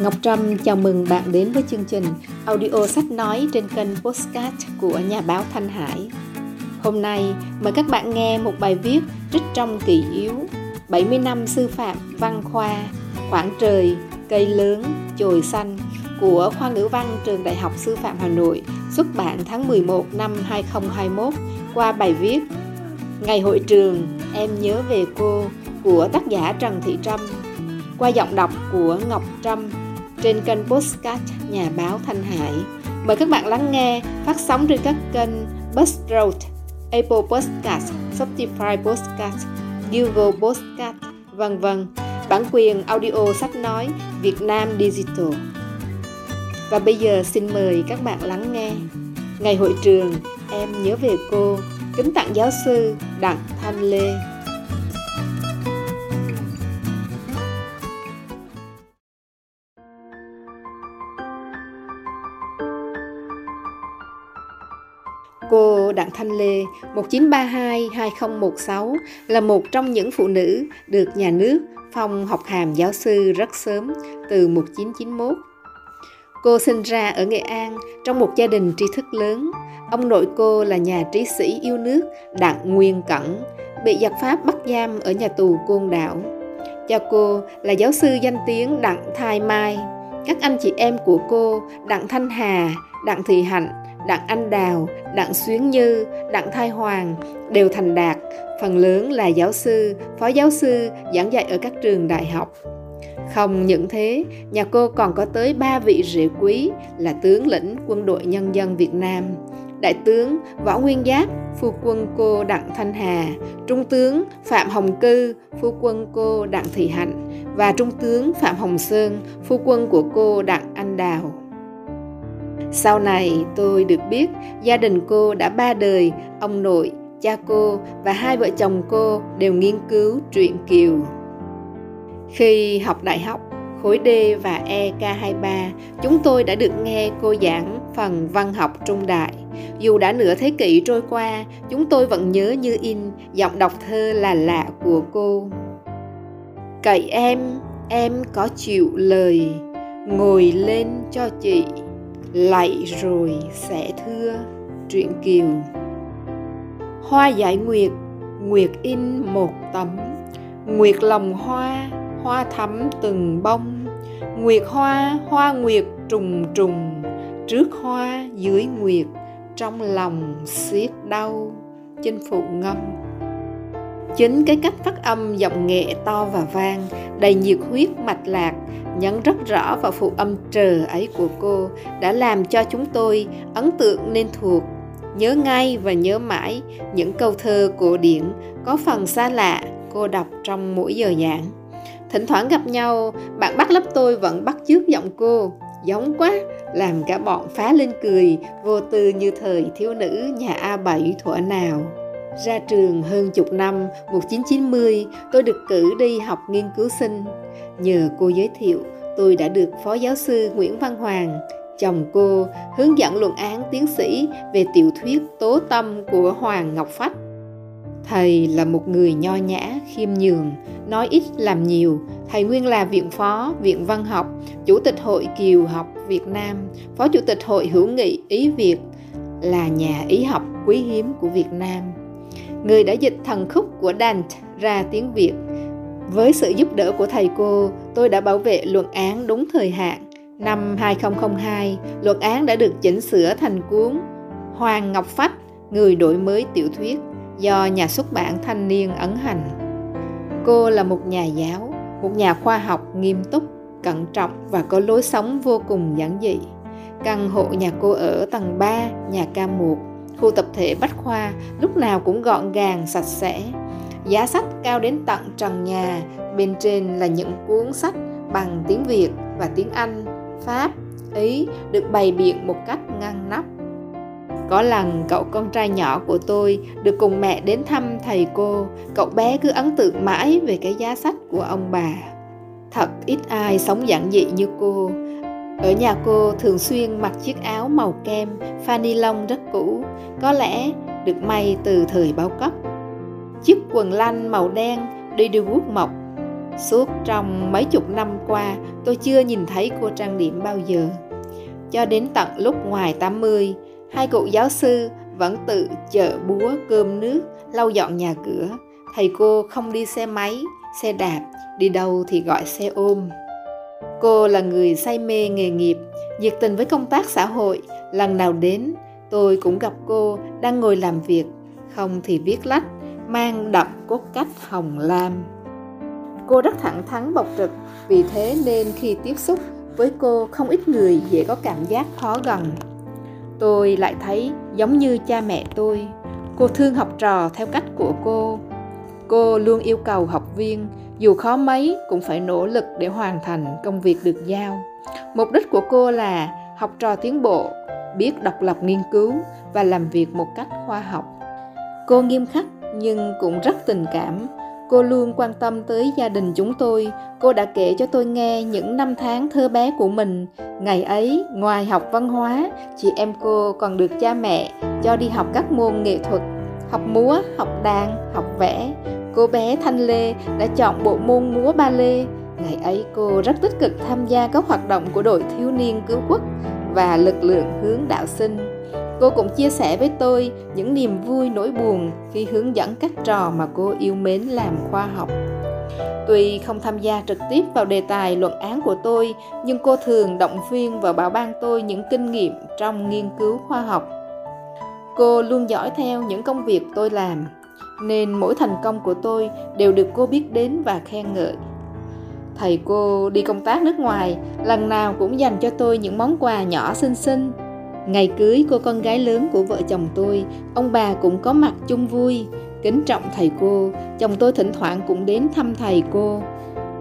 Ngọc Trâm chào mừng bạn đến với chương trình audio sách nói trên kênh Postcard của nhà báo Thanh Hải. Hôm nay mời các bạn nghe một bài viết trích trong kỳ yếu 70 năm sư phạm văn khoa Khoảng trời, cây lớn, chồi xanh của khoa ngữ văn trường Đại học Sư phạm Hà Nội xuất bản tháng 11 năm 2021 qua bài viết Ngày hội trường, em nhớ về cô của tác giả Trần Thị Trâm qua giọng đọc của Ngọc Trâm trên kênh Postcard Nhà báo Thanh Hải. Mời các bạn lắng nghe phát sóng trên các kênh Buzzsprout, Apple Podcast, Spotify Podcast, Google Podcast, vân vân. Bản quyền audio sách nói Việt Nam Digital. Và bây giờ xin mời các bạn lắng nghe. Ngày hội trường, em nhớ về cô, kính tặng giáo sư Đặng Thanh Lê. Cô Đặng Thanh Lê 1932-2016 là một trong những phụ nữ được nhà nước phong học hàm giáo sư rất sớm từ 1991. Cô sinh ra ở Nghệ An trong một gia đình tri thức lớn. Ông nội cô là nhà trí sĩ yêu nước Đặng Nguyên Cẩn, bị giặc Pháp bắt giam ở nhà tù Côn Đảo. Cha cô là giáo sư danh tiếng Đặng Thai Mai. Các anh chị em của cô Đặng Thanh Hà, Đặng Thị Hạnh Đặng Anh Đào, Đặng Xuyến Như, Đặng Thai Hoàng đều thành đạt, phần lớn là giáo sư, phó giáo sư giảng dạy ở các trường đại học. Không những thế, nhà cô còn có tới ba vị rể quý là tướng lĩnh quân đội nhân dân Việt Nam, Đại tướng Võ Nguyên Giáp, phu quân cô Đặng Thanh Hà, Trung tướng Phạm Hồng Cư, phu quân cô Đặng Thị Hạnh và Trung tướng Phạm Hồng Sơn, phu quân của cô Đặng Anh Đào. Sau này tôi được biết gia đình cô đã ba đời, ông nội, cha cô và hai vợ chồng cô đều nghiên cứu truyện Kiều. Khi học đại học, khối D và EK23, chúng tôi đã được nghe cô giảng phần văn học trung đại. Dù đã nửa thế kỷ trôi qua, chúng tôi vẫn nhớ như in giọng đọc thơ là lạ của cô. Cậy em, em có chịu lời, ngồi lên cho chị lạy rồi sẽ thưa, truyện kiều. Hoa giải nguyệt nguyệt in một tấm. Nguyệt lòng hoa hoa thắm từng bông. Nguyệt hoa hoa nguyệt trùng trùng. Trước hoa, dưới nguyệt, trong lòng xiết đau. Chinh phụ ngâm. Chính cái cách phát âm giọng nghệ to và vang, đầy nhiệt huyết mạch lạc nhấn rất rõ vào phụ âm trờ ấy của cô đã làm cho chúng tôi ấn tượng nên thuộc. Nhớ ngay và nhớ mãi những câu thơ cổ điển có phần xa lạ cô đọc trong mỗi giờ giảng. Thỉnh thoảng gặp nhau, bạn bắt lớp tôi vẫn bắt chước giọng cô, giống quá, làm cả bọn phá lên cười, vô tư như thời thiếu nữ nhà A7 thuở nào ra trường hơn chục năm, 1990, tôi được cử đi học nghiên cứu sinh. Nhờ cô giới thiệu, tôi đã được Phó Giáo sư Nguyễn Văn Hoàng, chồng cô, hướng dẫn luận án tiến sĩ về tiểu thuyết Tố Tâm của Hoàng Ngọc Phách. Thầy là một người nho nhã, khiêm nhường, nói ít làm nhiều. Thầy nguyên là viện phó, viện văn học, chủ tịch hội Kiều học Việt Nam, phó chủ tịch hội hữu nghị Ý Việt, là nhà ý học quý hiếm của Việt Nam người đã dịch thần khúc của Dante ra tiếng Việt. Với sự giúp đỡ của thầy cô, tôi đã bảo vệ luận án đúng thời hạn. Năm 2002, luận án đã được chỉnh sửa thành cuốn Hoàng Ngọc Phách, người đổi mới tiểu thuyết do nhà xuất bản thanh niên ấn hành. Cô là một nhà giáo, một nhà khoa học nghiêm túc, cẩn trọng và có lối sống vô cùng giản dị. Căn hộ nhà cô ở tầng 3, nhà K1 Khu tập thể Bách Khoa lúc nào cũng gọn gàng, sạch sẽ. Giá sách cao đến tận trần nhà, bên trên là những cuốn sách bằng tiếng Việt và tiếng Anh, Pháp, Ý được bày biện một cách ngăn nắp. Có lần cậu con trai nhỏ của tôi được cùng mẹ đến thăm thầy cô, cậu bé cứ ấn tượng mãi về cái giá sách của ông bà. Thật ít ai sống giản dị như cô, ở nhà cô thường xuyên mặc chiếc áo màu kem, pha ni lông rất cũ, có lẽ được may từ thời bao cấp. Chiếc quần lanh màu đen đi đi guốc mộc, Suốt trong mấy chục năm qua, tôi chưa nhìn thấy cô trang điểm bao giờ. Cho đến tận lúc ngoài 80, hai cụ giáo sư vẫn tự chợ búa cơm nước, lau dọn nhà cửa. Thầy cô không đi xe máy, xe đạp, đi đâu thì gọi xe ôm. Cô là người say mê nghề nghiệp, nhiệt tình với công tác xã hội. Lần nào đến, tôi cũng gặp cô đang ngồi làm việc, không thì viết lách, mang đậm cốt cách hồng lam. Cô rất thẳng thắn bộc trực, vì thế nên khi tiếp xúc với cô không ít người dễ có cảm giác khó gần. Tôi lại thấy giống như cha mẹ tôi, cô thương học trò theo cách của cô. Cô luôn yêu cầu học viên dù khó mấy cũng phải nỗ lực để hoàn thành công việc được giao. Mục đích của cô là học trò tiến bộ, biết độc lập nghiên cứu và làm việc một cách khoa học. Cô nghiêm khắc nhưng cũng rất tình cảm. Cô luôn quan tâm tới gia đình chúng tôi. Cô đã kể cho tôi nghe những năm tháng thơ bé của mình. Ngày ấy, ngoài học văn hóa, chị em cô còn được cha mẹ cho đi học các môn nghệ thuật, học múa, học đàn, học vẽ. Cô bé Thanh Lê đã chọn bộ môn múa ba lê. Ngày ấy cô rất tích cực tham gia các hoạt động của đội thiếu niên cứu quốc và lực lượng hướng đạo sinh. Cô cũng chia sẻ với tôi những niềm vui nỗi buồn khi hướng dẫn các trò mà cô yêu mến làm khoa học. Tuy không tham gia trực tiếp vào đề tài luận án của tôi, nhưng cô thường động viên và bảo ban tôi những kinh nghiệm trong nghiên cứu khoa học. Cô luôn dõi theo những công việc tôi làm, nên mỗi thành công của tôi đều được cô biết đến và khen ngợi. Thầy cô đi công tác nước ngoài, lần nào cũng dành cho tôi những món quà nhỏ xinh xinh. Ngày cưới cô con gái lớn của vợ chồng tôi, ông bà cũng có mặt chung vui. Kính trọng thầy cô, chồng tôi thỉnh thoảng cũng đến thăm thầy cô.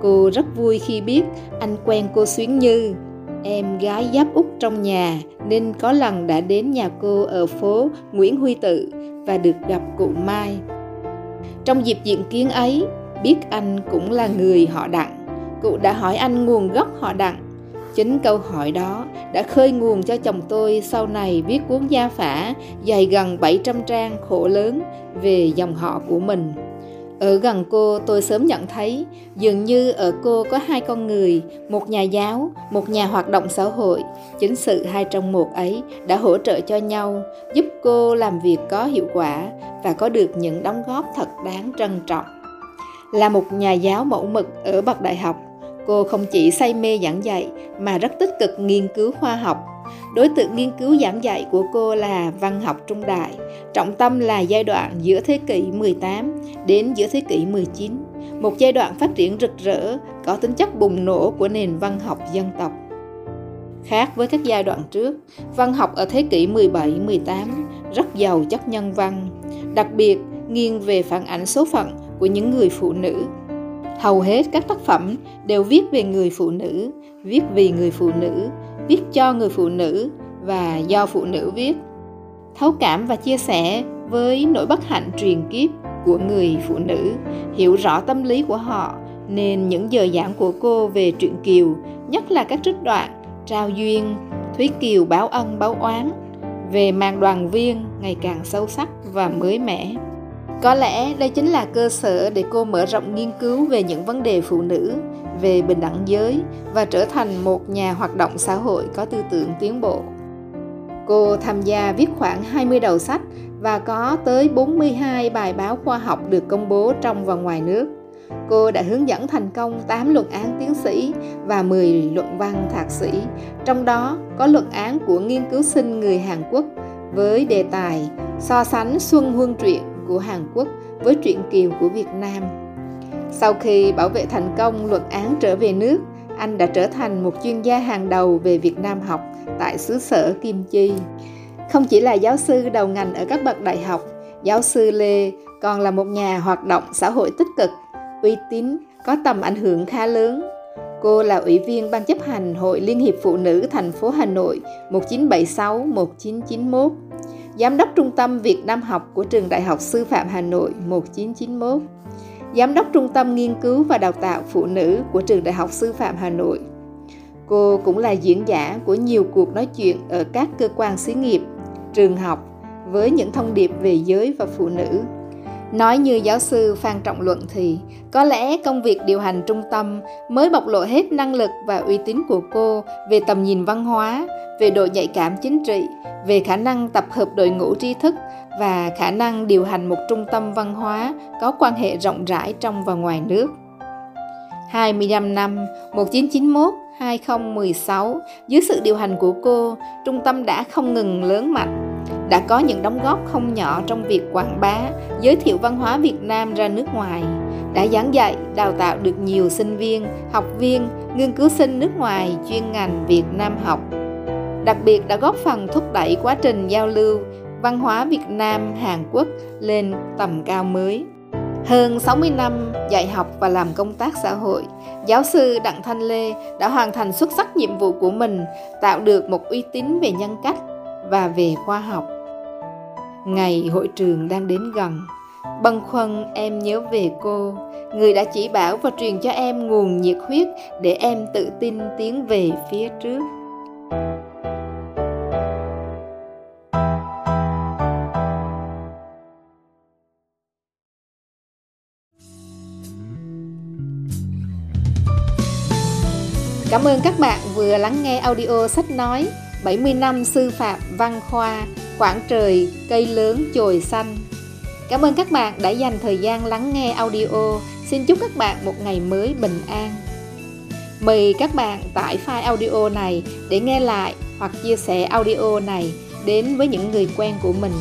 Cô rất vui khi biết anh quen cô Xuyến Như, em gái giáp út trong nhà nên có lần đã đến nhà cô ở phố Nguyễn Huy Tự và được gặp cụ Mai. Trong dịp diện kiến ấy, biết anh cũng là người họ đặng, cụ đã hỏi anh nguồn gốc họ đặng. Chính câu hỏi đó đã khơi nguồn cho chồng tôi sau này viết cuốn gia phả dài gần 700 trang khổ lớn về dòng họ của mình. Ở gần cô tôi sớm nhận thấy dường như ở cô có hai con người, một nhà giáo, một nhà hoạt động xã hội. Chính sự hai trong một ấy đã hỗ trợ cho nhau, giúp cô làm việc có hiệu quả và có được những đóng góp thật đáng trân trọng. Là một nhà giáo mẫu mực ở bậc đại học, cô không chỉ say mê giảng dạy mà rất tích cực nghiên cứu khoa học Đối tượng nghiên cứu giảng dạy của cô là văn học trung đại, trọng tâm là giai đoạn giữa thế kỷ 18 đến giữa thế kỷ 19, một giai đoạn phát triển rực rỡ, có tính chất bùng nổ của nền văn học dân tộc. Khác với các giai đoạn trước, văn học ở thế kỷ 17-18 rất giàu chất nhân văn, đặc biệt nghiêng về phản ảnh số phận của những người phụ nữ. Hầu hết các tác phẩm đều viết về người phụ nữ, viết vì người phụ nữ, viết cho người phụ nữ và do phụ nữ viết. Thấu cảm và chia sẻ với nỗi bất hạnh truyền kiếp của người phụ nữ hiểu rõ tâm lý của họ nên những giờ giảng của cô về truyện kiều nhất là các trích đoạn trao duyên thúy kiều báo ân báo oán về màn đoàn viên ngày càng sâu sắc và mới mẻ có lẽ đây chính là cơ sở để cô mở rộng nghiên cứu về những vấn đề phụ nữ về bình đẳng giới và trở thành một nhà hoạt động xã hội có tư tưởng tiến bộ. Cô tham gia viết khoảng 20 đầu sách và có tới 42 bài báo khoa học được công bố trong và ngoài nước. Cô đã hướng dẫn thành công 8 luận án tiến sĩ và 10 luận văn thạc sĩ, trong đó có luận án của nghiên cứu sinh người Hàn Quốc với đề tài so sánh Xuân Huân truyện của Hàn Quốc với truyện Kiều của Việt Nam sau khi bảo vệ thành công luận án trở về nước, anh đã trở thành một chuyên gia hàng đầu về Việt Nam học tại xứ sở Kim Chi. Không chỉ là giáo sư đầu ngành ở các bậc đại học, giáo sư Lê còn là một nhà hoạt động xã hội tích cực, uy tín, có tầm ảnh hưởng khá lớn. Cô là ủy viên ban chấp hành Hội Liên hiệp Phụ nữ thành phố Hà Nội 1976-1991, giám đốc trung tâm Việt Nam học của trường Đại học Sư phạm Hà Nội 1991 Giám đốc Trung tâm Nghiên cứu và Đào tạo Phụ nữ của Trường Đại học Sư phạm Hà Nội. Cô cũng là diễn giả của nhiều cuộc nói chuyện ở các cơ quan xí nghiệp, trường học với những thông điệp về giới và phụ nữ. Nói như giáo sư Phan Trọng Luận thì có lẽ công việc điều hành trung tâm mới bộc lộ hết năng lực và uy tín của cô về tầm nhìn văn hóa, về độ nhạy cảm chính trị, về khả năng tập hợp đội ngũ tri thức và khả năng điều hành một trung tâm văn hóa có quan hệ rộng rãi trong và ngoài nước. 25 năm 1991 2016, dưới sự điều hành của cô, trung tâm đã không ngừng lớn mạnh, đã có những đóng góp không nhỏ trong việc quảng bá, giới thiệu văn hóa Việt Nam ra nước ngoài, đã giảng dạy, đào tạo được nhiều sinh viên, học viên, nghiên cứu sinh nước ngoài chuyên ngành Việt Nam học. Đặc biệt đã góp phần thúc đẩy quá trình giao lưu văn hóa Việt Nam Hàn Quốc lên tầm cao mới. Hơn 60 năm dạy học và làm công tác xã hội, giáo sư Đặng Thanh Lê đã hoàn thành xuất sắc nhiệm vụ của mình, tạo được một uy tín về nhân cách và về khoa học. Ngày hội trường đang đến gần, băn khoăn em nhớ về cô, người đã chỉ bảo và truyền cho em nguồn nhiệt huyết để em tự tin tiến về phía trước. Cảm ơn các bạn vừa lắng nghe audio sách nói 70 năm sư phạm văn khoa, quảng trời, cây lớn, chồi xanh. Cảm ơn các bạn đã dành thời gian lắng nghe audio. Xin chúc các bạn một ngày mới bình an. Mời các bạn tải file audio này để nghe lại hoặc chia sẻ audio này đến với những người quen của mình.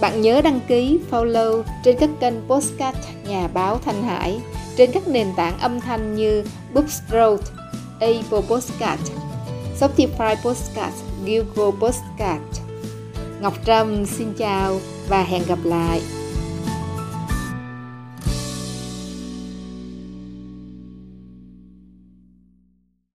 Bạn nhớ đăng ký, follow trên các kênh postcard Nhà báo Thanh Hải trên các nền tảng âm thanh như Bookstrode, Apple Podcast, Spotify Podcast, Google Podcast. Ngọc Trâm xin chào và hẹn gặp lại.